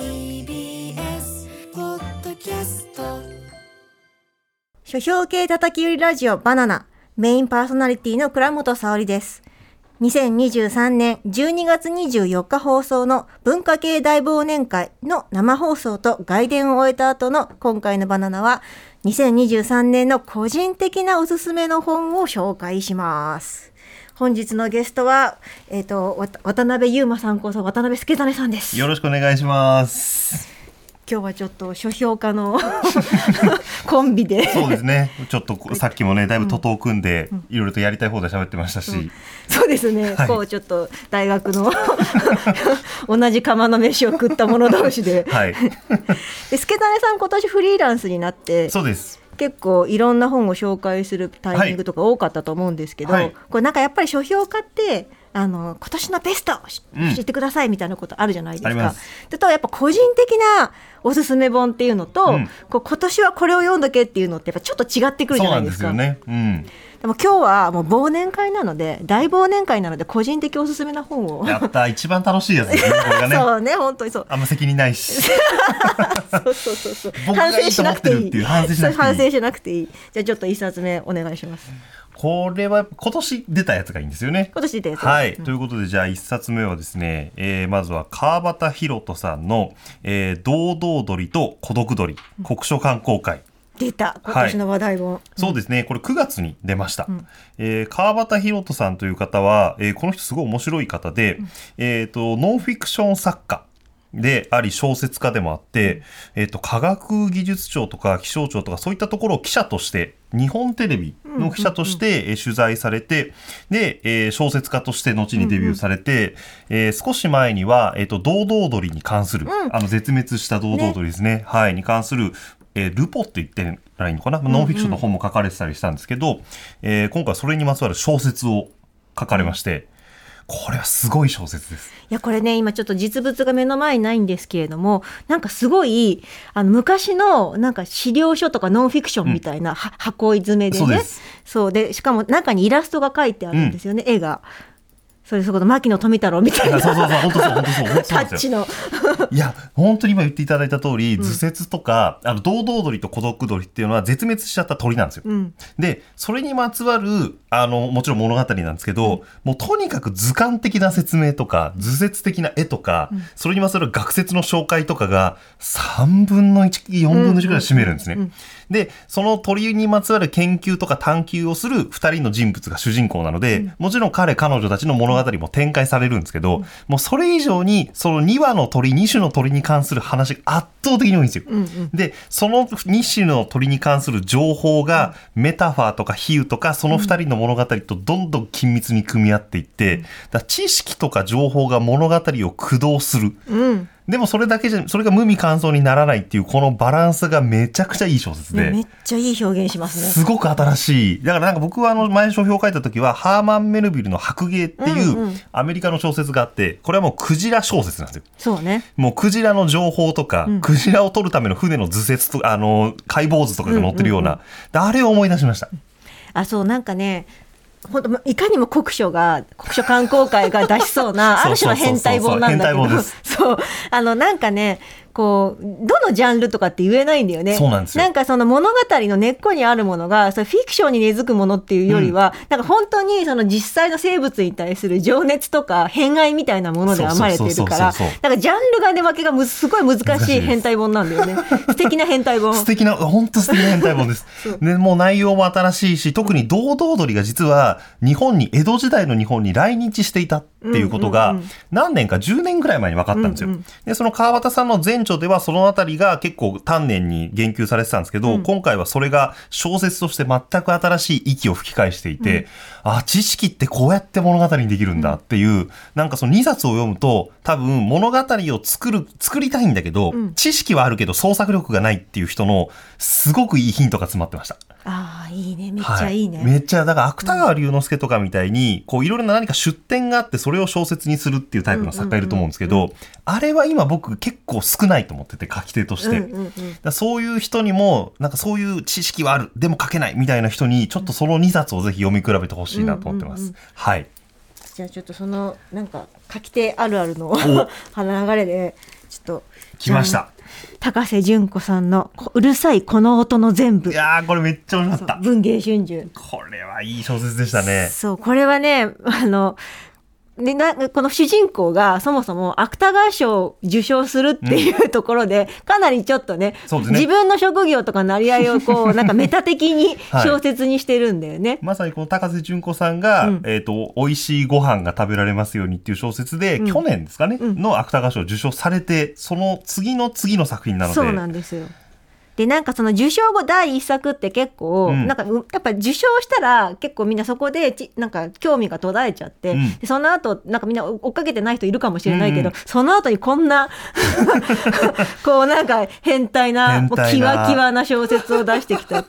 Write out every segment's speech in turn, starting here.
TBS ポッドキャスト書評系叩き売りラジオバナナメインパーソナリティの倉本沙織です。2023年12月24日放送の文化系大忘年会の生放送と外伝を終えた後の今回のバナナは2023年の個人的なおすすめの本を紹介します。本日のゲストは、えっ、と、わた渡辺裕馬さんこそ渡辺助種さんです。よろしくお願いします。今日はちょっと書評家の コンビで。そうですね。ちょっとさっきもね、だいぶ徒党を組んで、いろいろとやりたい放題喋ってましたし、そうですね、はいこうちょっと大学の 同じ釜の飯を食った者同士で、はい。で助種さん今年フリーランスになってそうです。結構いろんな本を紹介するタイミングとか多かったと思うんですけど、はいこれなんかやっぱり書評家ってあの今年のベスト知ってくださいみたいなことあるじゃないですか。ありますでとやっぱ個人的なおすすめ本っていうのと、うんこう今年はこれを読んどけっていうのってやっぱちょっと違ってくるじそうないんゃなでか。ですすよね。うん。でも今日はもう忘年会なので大忘年会なので個人的おすすめな本を。やった一番楽しいやつね。ね。そうね本当にそう。あんま責任ないし。そうそうそうそう。反省しなくていい反省しなくていい。じゃあちょっと一冊目お願いします。これは今年出たやつがいいんですよね。今年出たやつはい、うんということでじゃあ一冊目はですね、えーまずは川端弘人さんの、えー、堂々鳥と孤独鳥国書観光会。出た今年の話題本。そうですね、これ9月に出ました。んえー川端弘人さんという方は、えーこの人すごい面白い方で、えっ、と、ノンフィクション作家。であり小説家でもあって、えっ、と、科学技術庁とか気象庁とかそういったところを記者として、日本テレビの記者として、えー取材されて、で、えー小説家として後にデビューされて、えー少し前には、えっ、と、堂々鳥に関する、うんあの、絶滅した堂々鳥ですね。はい、に関する、えールポって言ってらいいのかな、ノンフィクションの本も書かれてたりしたんですけど、えー今回それにまつわる小説を書かれまして、これはすごい小説です。いやこれね今ちょっと実物が目の前にないんですけれどもなんかすごいあの昔のなんか資料書とかノンフィクションみたいな、は箱詰めでね。そうです。そう。でしかも中にイラストが書いてあるんですよね、絵が。それそこの牧野富太郎みたいな。そうそうそう、本当そう、本当そう、本当そういや、本当に今言っていただいた通り、図説とか、あの、堂々鳥と孤独鳥っていうのは絶滅しちゃった鳥なんですよ。うん。で、それにまつわる、あの、もちろん物語なんですけど、もうとにかく図鑑的な説明とか、図説的な絵とか、それにまつわる学説の紹介とかが、3分の1、4分の1ぐらい占めるんですね。で、その鳥にまつわる研究とか探求をする2人の人物が主人公なので、もちろん彼、彼女たちの物語も展開されるんですけど、もうそれ以上に、その2羽の鳥、2種の鳥に関する話が圧倒的に多いんですよ。で、その2種の鳥に関する情報が、メタファーとか比喩とか、その2人の物語とどんどん緊密に組み合っていって、だ知識とか情報が物語を駆動する。うんでもそれだけじゃ、それが無味乾燥にならないっていう、このバランスがめちゃくちゃいい小説で。ね、めっちゃいい表現しますね。すごく新しい。だからなんか僕はあの前書評を書いた時は、ハーマン・メルビルの白芸っていうんうんうアメリカの小説があって、これはもうクジラ小説なんですよ。そうね。もうクジラの情報とか、クジラを取るための船の図説とか、あの、解剖図とかが載ってるような、であれを思い出しました。あそうなんかね本当いかにも国書が国書観光会が出しそうなある種の変態本なんだけどそ うあのなんかねこうどのジャンルとかって言えないんだよね。そうなんですよなんかその物語の根っこにあるものがそれフィクションに根付くものっていうよりは、なんか本当にその実際の生物に対する情熱とか偏愛みたいなもので編まれてるからなんかジャンルが出分けがむすごい難しい変態本なんだよね。素敵な変態本。素敵な、本当素敵な変態本です。で、もう内容も新しいし、特に堂々鳥が実は日本に、江戸時代の日本に来日していたっていうことがうんうんうん、何年か10年ぐらい前に分かったんですよ。うんうんで、その川端さんの前著ではそのあたりが結構丹念に言及されてたんですけど、今回はそれが小説として全く新しい息を吹き返していて、あ、知識ってこうやって物語にできるんだっていう、なんかその2冊を読むと、多分物語を作る、作りたいんだけど、知識はあるけど創作力がないっていう人の、すごくいいヒントが詰まってました。ああいいねめっちゃいいね。はめっちゃ、だから芥川龍之介とかみたいに、こういろいろな何か出典があって、それを小説にするっていうタイプの作家いると思うんですけど、あれは今僕結構少ないと思ってて、書き手として。そういう人にも、なんかそういう知識はある、でも書けないみたいな人に、ちょっとその2冊をぜひ読み比べてほしいなと思ってます。はい。じゃあちょっとそのなんか書き手あるあるのお 流れでちょっと来ました。高瀬純子さんのこうるさいこの音の全部いやーこれめっちゃ面白かった。文藝春秋これはいい小説でしたね。そうこれはねあのでなこの主人公がそもそも芥川賞を受賞するっていうところで、かなりちょっとねね自分の職業とかなり合いをこう なんかメタ的にはい小説にしてるんだよね。まさにこの高瀬純子さんが、うんえっ、と、美味しいご飯が食べられますようにっていう小説で、うん去年ですかね、うんの芥川賞を受賞されて、その次の次の作品なので。そうなんですよ。でなんかその受賞後第一作って結構、うん。なんかうやっぱ受賞したら結構みんなそこでちなんか興味が途絶えちゃって、うん。でその後なんかみんな追っかけてない人いるかもしれないけど、うん。その後にこんな こうなんか変態な変態な。もうキワキワな小説を出してきた。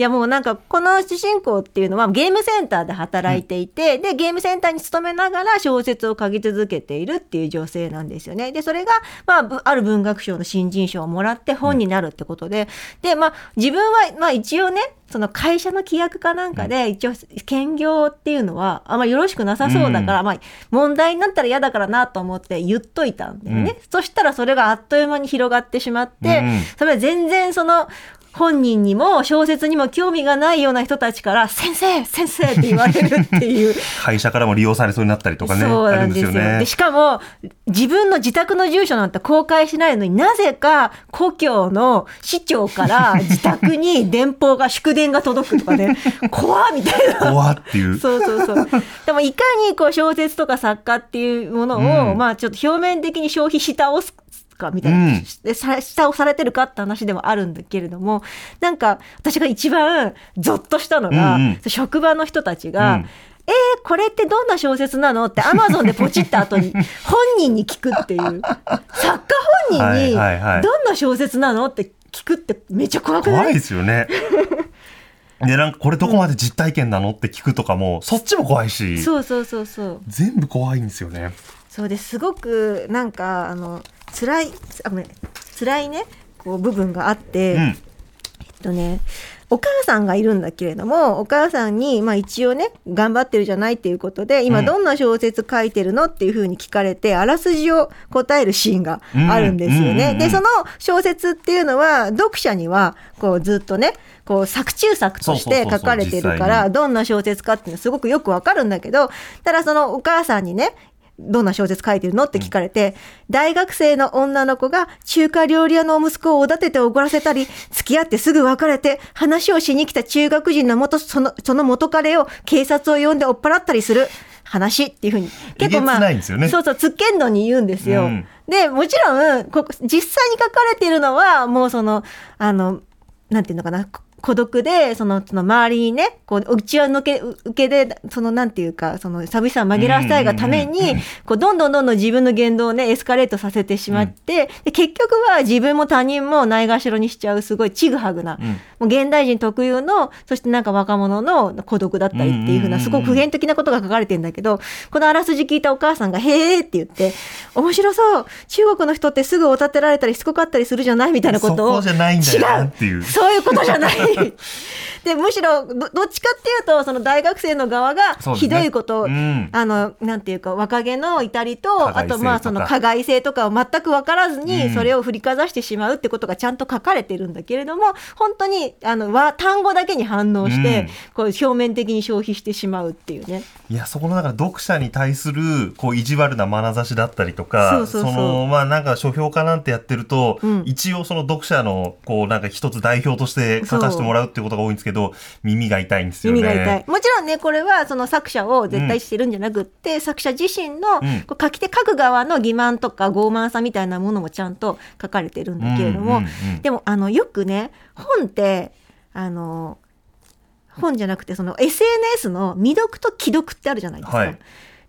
いやもうなんかこの主人公っていうのはゲームセンターで働いていて、でゲームセンターに勤めながら小説を書き続けているっていう女性なんですよね。でそれが、まあぶ、ある文学賞の新人賞をもらって本になるってことで、でまあ自分は、まあ、一応ねその会社の規約かなんかで一応兼業っていうのはあんまよろしくなさそうだから、まあ問題になったら嫌だからなと思って言っといたんだよね。そしたらそれがあっという間に広がってしまって、うん。それは全然その本人にも小説にも興味がないような人たちから「先生先生!」って言われるっていう。会社からも利用されそうになったりとかね。そうあるなんですすよねで。しかも自分の自宅の住所なんて公開しないのになぜか故郷の市長から 自宅に電報が祝電が届くとかね 怖っみたいな。怖っていう。そうそうそう。でもいかにこう小説とか作家っていうものを、うんまあちょっと表面的に消費し倒すかみたいな、うん。でさ下をされてるかって話でもあるんだけれどもなんか私が一番ゾッとしたのが、うんうん。職場の人たちが、うん。えー、これってどんな小説なの？ってアマゾンでポチった後に 本人に聞くっていう。作家本人にどんな小説なの？って聞くってめっちゃ怖くない？怖いですよね。で、なんかこれどこまで実体験なの？って聞くとかも、そっちも怖いし、そうそうそうそう。全部怖いんですよね。そうですごくなんかあの辛いあごめん。辛いねこう部分があって、うん。えっとねお母さんがいるんだけれどもお母さんに、まあ、一応ね頑張ってるじゃないっていうことで今うん。どんな小説書いてるのっていうふうに聞かれてあらすじを答えるシーンがあるんですよね。でその小説っていうのは読者にはこうずっとねこう作中作として書かれてるからに。どんな小説かっていうのはすごくよくわかるんだけどただそのお母さんにねどんな小説書いてるのって聞かれて、大学生の女の子が中華料理屋の息子をおだてて怒らせたり、付き合ってすぐ別れて話をしに来た中学人の元、その、その元彼を警察を呼んで追っ払ったりする話っていうふうに、えげつないんですよね。そうそう、つっけんどに言うんですよ。うん。で、もちろん、ここ実際に書かれているのは、もうその、あの、なんていうのかな、こ孤独で、その、その周りにね、こう、うちわ抜け、受けで、その、なんていうか、その、寂しさを紛らわせたいがために、こう、どんどんどんどん自分の言動をね、エスカレートさせてしまって、で結局は自分も他人もないがしろにしちゃう、すごいちぐはぐな、うん。もう現代人特有の、そしてなんか若者の孤独だったりっていうふうな、すごく普遍的なことが書かれてるんだけど、このあらすじ聞いたお母さんが、へーって言って、面白そう中国の人ってすぐお立てられたりしつこかったりするじゃない？みたいなことを。そこじゃないんだよな違うっていう。そういうことじゃない。で、むしろど、どっちかっていうと、その大学生の側がひどいことを、うん。あの、なんていうか、若気の至りと、あとまあ、その加害性とかを全く分からずに、うん。それを振りかざしてしまうってことがちゃんと書かれてるんだけれども、本当に、あの、わ単語だけに反応して、うん。こう、表面的に消費してしまうっていうね。いや、そこのだから読者に対する、こう、意地悪な眼差しだったりとか、そうそうそう。の、まあなんか書評家なんてやってると、うん。一応その読者の、こう、なんか一つ代表として書かせてもらうってことが多いんですけど、耳が痛いんですよね。耳が痛い。もちろんね、これはその作者を絶対してるんじゃなくって、作者自身の、うんこう書き手書く側の欺瞞とか傲慢さみたいなものもちゃんと書かれてるんだけれども、うんうんうんでもあのよくね本ってあの本じゃなくてその SNS の未読と既読ってあるじゃないですか。はい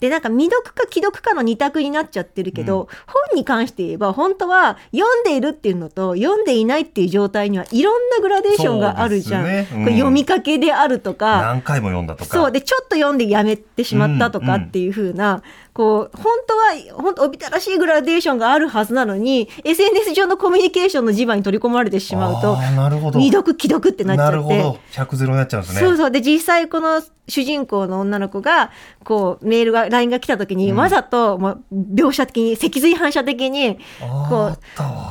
でなんか未読か既読かの二択になっちゃってるけど、本に関して言えば本当は読んでいるっていうのと読んでいないっていう状態にはいろんなグラデーションがあるじゃん。ね。うん。読みかけであるとか、何回も読んだとか。そう。でちょっと読んでやめてしまったとかっていう風な、こう本当は本当おびただしいグラデーションがあるはずなのに SNS 上のコミュニケーションの磁場に取り込まれてしまうとなるほど。二読既読ってなっちゃって。なるほど。100ゼロになっちゃうんですね。そうそう。で実際この主人公の女の子がこうメールが LINE が来た時に、うん。わざともう描写的に脊髄反射的にこう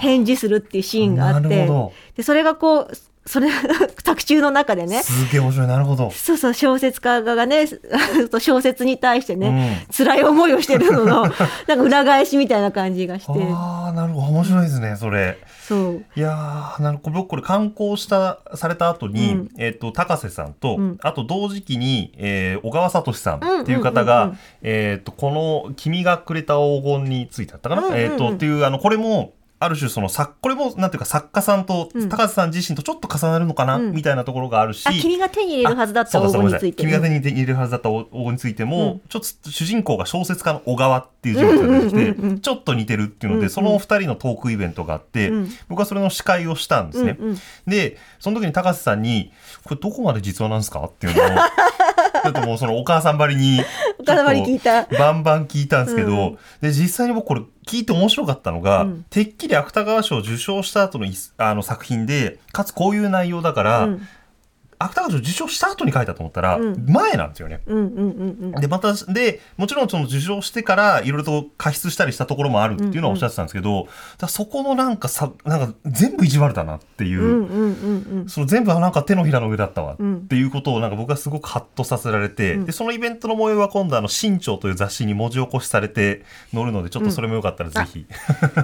返事するっていうシーンがあってでそれがこうそれ 作中の中でね。すげえ面白いなるほど。そうそう小説家がね 小説に対してね、うん。辛い思いをしてるのの なんか裏返しみたいな感じがして。ああなるほど面白いですねそれ。そう。いやーなるほど僕これ刊行したされた後に、うん。えっ、と高瀬さんと、うん。あと同時期に、えー小川聡さんうんっていう方うんうんがうん。えっとこの「君がくれた黄金」についてだったかな、うんうんうん。えっ、とっていうあのこれもある種その作これもなんていうか作家さんとうん高瀬さん自身とちょっと重なるのかな、うんみたいなところがあるし、あ君が手に入れるはずだった黄あそうだ金について君が手に入れるはずだった黄金についても、うんちょっと主人公が小説家の小川っていう人物が出てきて、ちょっと似てるっていうので、うんうんそのお二人のトークイベントがあって、うん僕はそれの司会をしたんですね。うんうんでその時に高瀬さんに「これどこまで実話なんですか?」っていうのをちょっともうそのお母さんばりにお母さんばり聞いたバンバン聞いたんですけど、うん。で実際に僕これ聞いて面白かったのが、うん。てっきり芥川賞を受賞した後のいあの作品でかつこういう内容だから、うん芥川賞受賞した後に書いたと思ったら、うん。前なんですよね。でまたでもちろんその受賞してからいろいろと過失したりしたところもあるっていうのはおっしゃってたんですけど、そこのなんかさなんか全部意地悪だなっていう、その全部なんか手のひらの上だったわうんっていうことをなんか僕はすごくハッとさせられて、うん。でそのイベントの模様は今度あの新潮という雑誌に文字起こしされて載るのでちょっとそれもよかったらぜひ、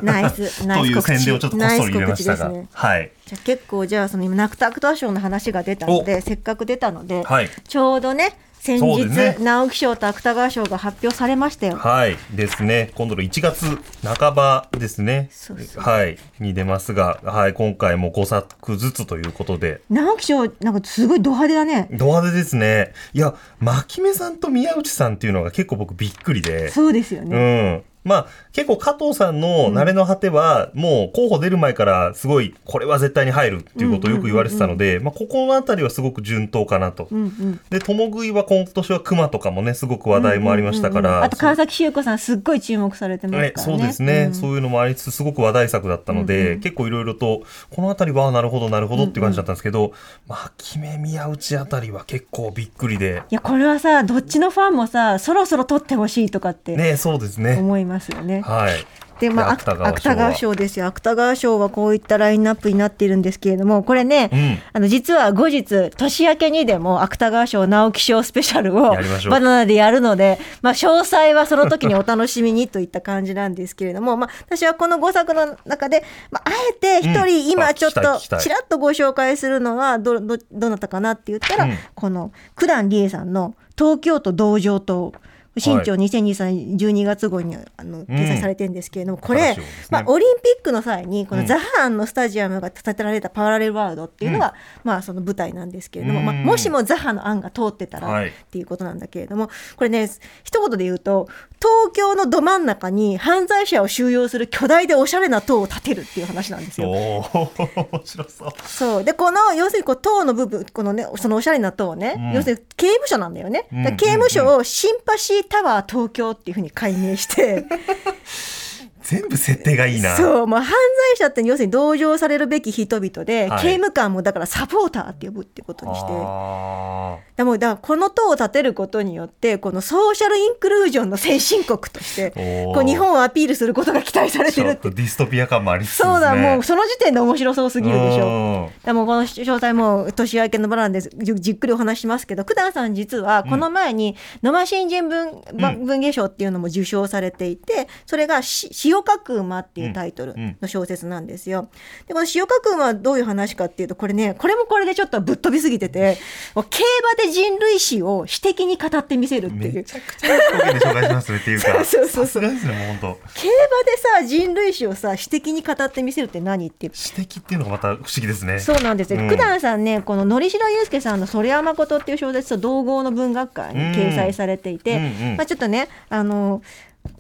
ナイス。ナという宣伝をちょっとこっそり入れましたが、はいじゃあ結構じゃあその今ナクタアクター賞の話が出たのでせっかく出たので、はい。ちょうどね先日、ね直木賞と芥川賞が発表されましたよ。はい。ですね。今度の1月半ばですね。そうそう。はい。に出ますが、はい、今回も5作ずつということで。直木賞なんかすごいド派手だね。ド派手ですね。いや牧目さんと宮内さんっていうのが結構僕びっくりで。そうですようね。ん。まあ、結構加藤さんの慣れの果ては、もう候補出る前からすごい、これは絶対に入るっていうことをよく言われてたので、まあ、ここのあたりはすごく順当かなと。うんうん。で、共食いは今年は熊とかもね、すごく話題もありましたから。うんうん。うんあと川崎修子さんすっごい注目されてますからね。ね、そうですね、ん。そういうのもありつつすごく話題作だったので、うんうん。結構いろいろとこの辺りはなるほどなるほどっていう感じだったんですけど、牧目宮内あたりは結構びっくりで。いやこれはさどっちのファンもさそろそろ取ってほしいとかってねそうですね。思いますよね。はい。でまあ、で芥川賞ですよ。芥川賞はこういったラインナップになっているんですけれどもこれね、うん。あの実は後日年明けにでも芥川賞直木賞スペシャルをバナナでやるので、まあ、詳細はその時にお楽しみにといった感じなんですけれども、まあ、私はこの5作の中で、まあ、あえて一うん。人今ちょっとちらっとご紹介するのはどどどなたかなって言ったら、うん。この九段理恵さんの「東京都道場島」新潮2023年12月号にあの掲載されてるんですけれども、これ、まあ、オリンピックの際にこうん。のザハンのスタジアムが建てられたパラレルワールドっていうのが、まあ、その舞台なんですけれども、まあ、うんもしもザハの案が通ってたらはい。っていうことなんだけれども、これね一言で言うと東京のど真ん中に犯罪者を収容する巨大でおしゃれな塔を建てるっていう話なんですよ。面白そう。そう。でこの要するにこう塔の部分このねそのおしゃれな塔ね、うん。要するに刑務所なんだよね、刑務所をシンパシータワー東京っていうふうに改名して。全部設定がいいな。そう、まあ、犯罪者って要するに同情されるべき人々で、はい。刑務官もだからサポーターって呼ぶってことにして。あでもだからこの塔を建てることによってこのソーシャルインクルージョンの先進国としてこう日本をアピールすることが期待されてるって。とディストピア感もありつつですね。そうだもうその時点で面白そうすぎるでしょ。ょでもこの詳細も年明けのバランでじじっくりお話ししますけど、九段さん実はこの前に野間新人文,、ん。文芸賞っていうのも受賞されていて、それがし詩を書く馬っていうタイトルの小説なんですよ。で、この詩を書く馬はどういう話かっていうと、これね、これもこれでちょっとぶっ飛びすぎてて、競馬で人類史を詩的に語ってみせるっていう。めちゃくちゃいいで紹介しますねっていうか。そうそうそうさすがですねもう本競馬でさ、人類史をさ、詩的に語ってみせるって何っていう。当指摘っていうのがまた不思議ですね。そうなんですよ。うん。九段さんね、こののりしろゆうすけさんのそれはまことっていう小説と同号の文学館に掲載されていて、うんうんうん。まあちょっとね、あの、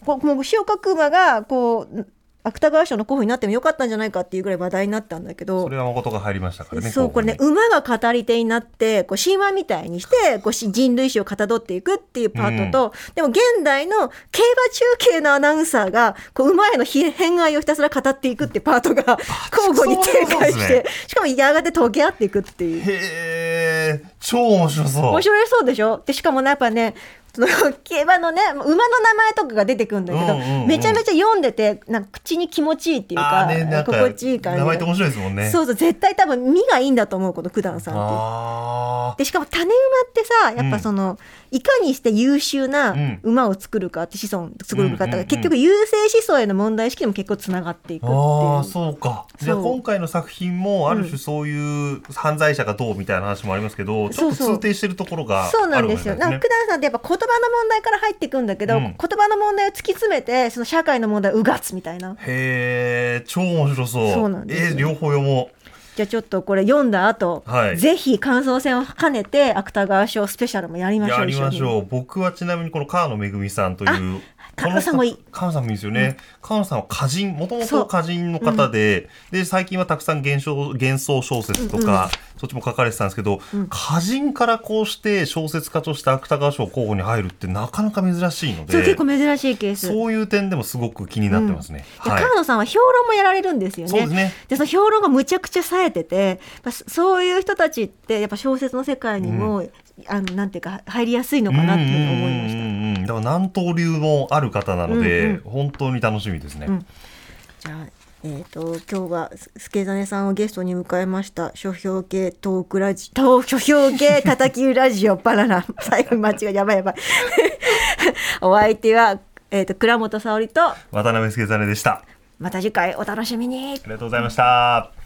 こうもう塩川馬がこう芥川賞の候補になってもよかったんじゃないかっていうぐらい話題になったんだけどそれは誠が入りましたからね。そうこれね馬が語り手になってこう神話みたいにしてこうし人類史をかたどっていくっていうパートと、でも現代の競馬中継のアナウンサーがこう馬へのひ偏愛をひたすら語っていくっていうパートが 交互に展開して、そうでしかもやがて溶け合っていくっていう。へえ、超面白そう。面白いそうでしょ？でしかもねやっぱね競馬のね馬の名前とかが出てくるんだけど、うんうんうん。めちゃめちゃ読んでてなんか口に気持ちいいっていうかね、か心地いい感じ名前って面白いですもんね。そうそう絶対多分身がいいんだと思うこの九段さんって。あでしかも種馬ってさやっぱその、いかにして優秀なうん。馬を作るかって子孫作るかとか、うんうんうん。結局優勢思想への問題意識にも結構つながっていくっていう。ああそうか。じゃあ今回の作品もある種そういう犯罪者がどうみたいな話もありますけど、ちょっと通底してるところがあるそうなんですよ。なんか九段さんってやっぱ言葉の問題から入っていくんだけど、うん。言葉の問題を突き詰めてその社会の問題をうがつみたいな。へえ超面白そう。そうなんですよ。えー両方読もじゃあちょっとこれ読んだ後、はい。ぜひ感想戦を兼ねて芥川賞スペシャルもやりうましょう。やりましょう。僕はちなみにこの川野めぐみさんという川野さんもいい。この川野さんもいいですよね、川野さんは歌人もともと歌人の方で、で最近はたくさん幻想幻想小説とか、そっちも書かれてたんですけど、歌人からこうして小説家として芥川賞候補に入るってなかなか珍しいのそうで結構珍しいケース。そういう点でもすごく気になってますね。ではい。川野さんは評論もやられるんですよね。そうですね。でその評論がむちゃくちゃ冴えてて、やっぱそそういう人たちってやっぱ小説の世界にも、あのなんていうか入りやすいのかなっていうふうに思いました。うんうんうんうんだから何刀流もある方なので、うん本当に楽しみですね。んじゃあ。えー、と今日はす助真さんをゲストに迎えました書評系トークラジトー書評系叩きラジオ バナナ最後に間違いやばいやばい お相手は、えー、と倉本沙織と渡辺助真でした。あまた次回お楽しみにりがとうございました。